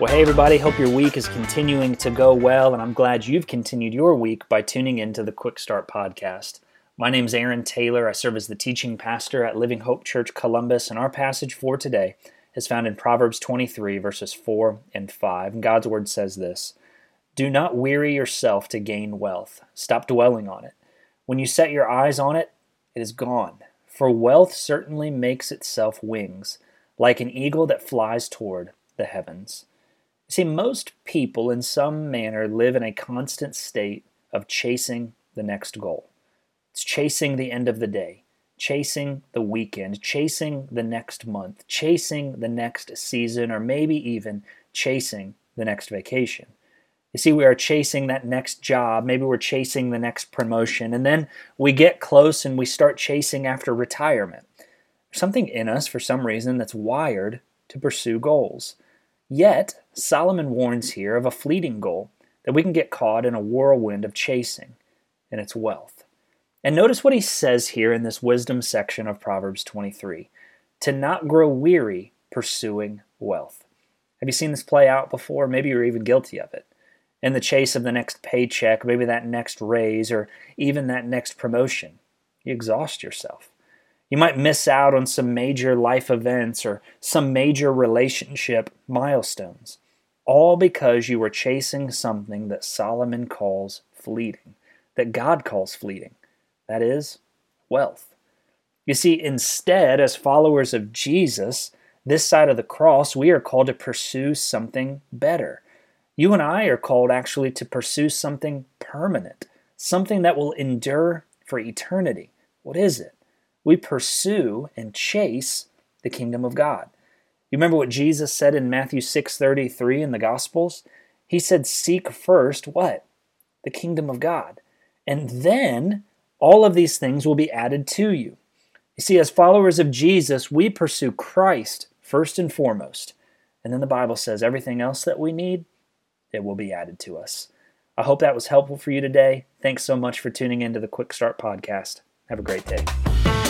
Well, hey, everybody. Hope your week is continuing to go well, and I'm glad you've continued your week by tuning into the Quick Start Podcast. My name is Aaron Taylor. I serve as the teaching pastor at Living Hope Church Columbus, and our passage for today is found in Proverbs 23, verses 4 and 5. And God's word says this Do not weary yourself to gain wealth, stop dwelling on it. When you set your eyes on it, it is gone. For wealth certainly makes itself wings, like an eagle that flies toward the heavens. See, most people in some manner live in a constant state of chasing the next goal. It's chasing the end of the day, chasing the weekend, chasing the next month, chasing the next season, or maybe even chasing the next vacation. You see, we are chasing that next job, maybe we're chasing the next promotion, and then we get close and we start chasing after retirement. Something in us, for some reason, that's wired to pursue goals. Yet, Solomon warns here of a fleeting goal that we can get caught in a whirlwind of chasing, and it's wealth. And notice what he says here in this wisdom section of Proverbs 23 to not grow weary pursuing wealth. Have you seen this play out before? Maybe you're even guilty of it. In the chase of the next paycheck, maybe that next raise, or even that next promotion, you exhaust yourself. You might miss out on some major life events or some major relationship milestones, all because you were chasing something that Solomon calls fleeting, that God calls fleeting. That is, wealth. You see, instead, as followers of Jesus, this side of the cross, we are called to pursue something better. You and I are called actually to pursue something permanent, something that will endure for eternity. What is it? We pursue and chase the kingdom of God. You remember what Jesus said in Matthew 6:33 in the Gospels? He said, "Seek first what? The kingdom of God. And then all of these things will be added to you." You see, as followers of Jesus, we pursue Christ first and foremost. And then the Bible says everything else that we need, it will be added to us. I hope that was helpful for you today. Thanks so much for tuning into the Quick Start podcast. Have a great day.